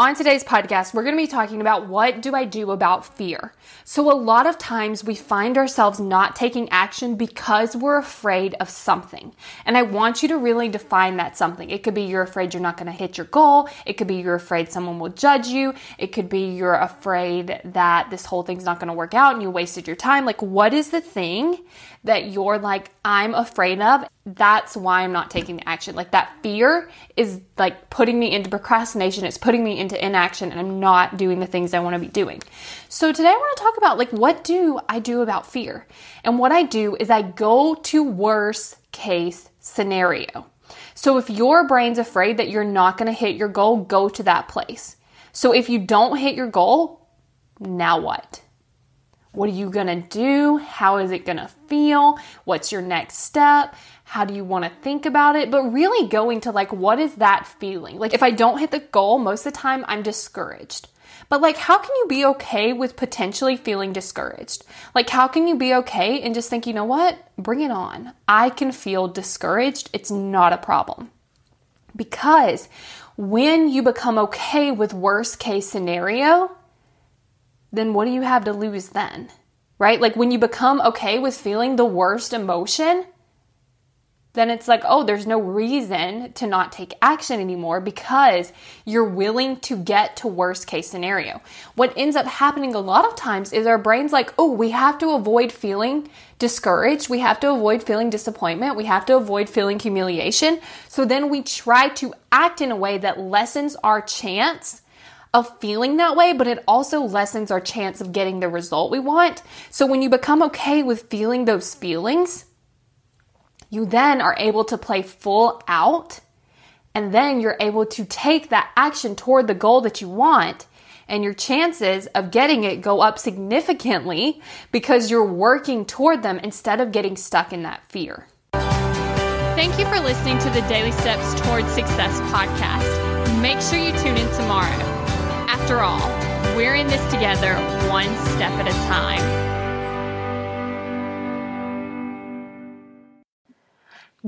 On today's podcast, we're going to be talking about what do I do about fear. So, a lot of times we find ourselves not taking action because we're afraid of something. And I want you to really define that something. It could be you're afraid you're not going to hit your goal. It could be you're afraid someone will judge you. It could be you're afraid that this whole thing's not going to work out and you wasted your time. Like, what is the thing that you're like, I'm afraid of? That's why I'm not taking the action. Like, that fear is like putting me into procrastination. It's putting me into inaction and I'm not doing the things I want to be doing. So today I want to talk about like what do I do about fear? And what I do is I go to worst case scenario. So if your brain's afraid that you're not going to hit your goal, go to that place. So if you don't hit your goal, now what? What are you going to do? How is it going to feel? What's your next step? How do you want to think about it? But really going to like, what is that feeling? Like, if I don't hit the goal, most of the time I'm discouraged. But like, how can you be okay with potentially feeling discouraged? Like, how can you be okay and just think, you know what? Bring it on. I can feel discouraged. It's not a problem. Because when you become okay with worst case scenario, then what do you have to lose then? Right? Like when you become okay with feeling the worst emotion, then it's like, oh, there's no reason to not take action anymore because you're willing to get to worst case scenario. What ends up happening a lot of times is our brain's like, oh, we have to avoid feeling discouraged. We have to avoid feeling disappointment. We have to avoid feeling humiliation. So then we try to act in a way that lessens our chance of feeling that way, but it also lessens our chance of getting the result we want. So when you become okay with feeling those feelings, you then are able to play full out and then you're able to take that action toward the goal that you want and your chances of getting it go up significantly because you're working toward them instead of getting stuck in that fear. Thank you for listening to the Daily Steps Toward Success podcast. Make sure you tune in tomorrow. After all, we're in this together one step at a time.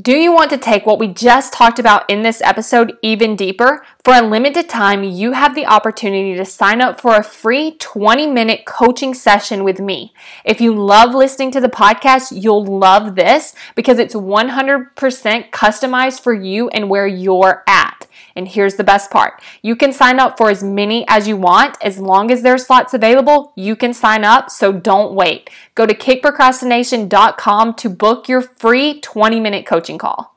Do you want to take what we just talked about in this episode even deeper? For a limited time, you have the opportunity to sign up for a free 20 minute coaching session with me. If you love listening to the podcast, you'll love this because it's 100% customized for you and where you're at. And here's the best part. You can sign up for as many as you want. As long as there's slots available, you can sign up. So don't wait. Go to kickprocrastination.com to book your free 20 minute coaching call.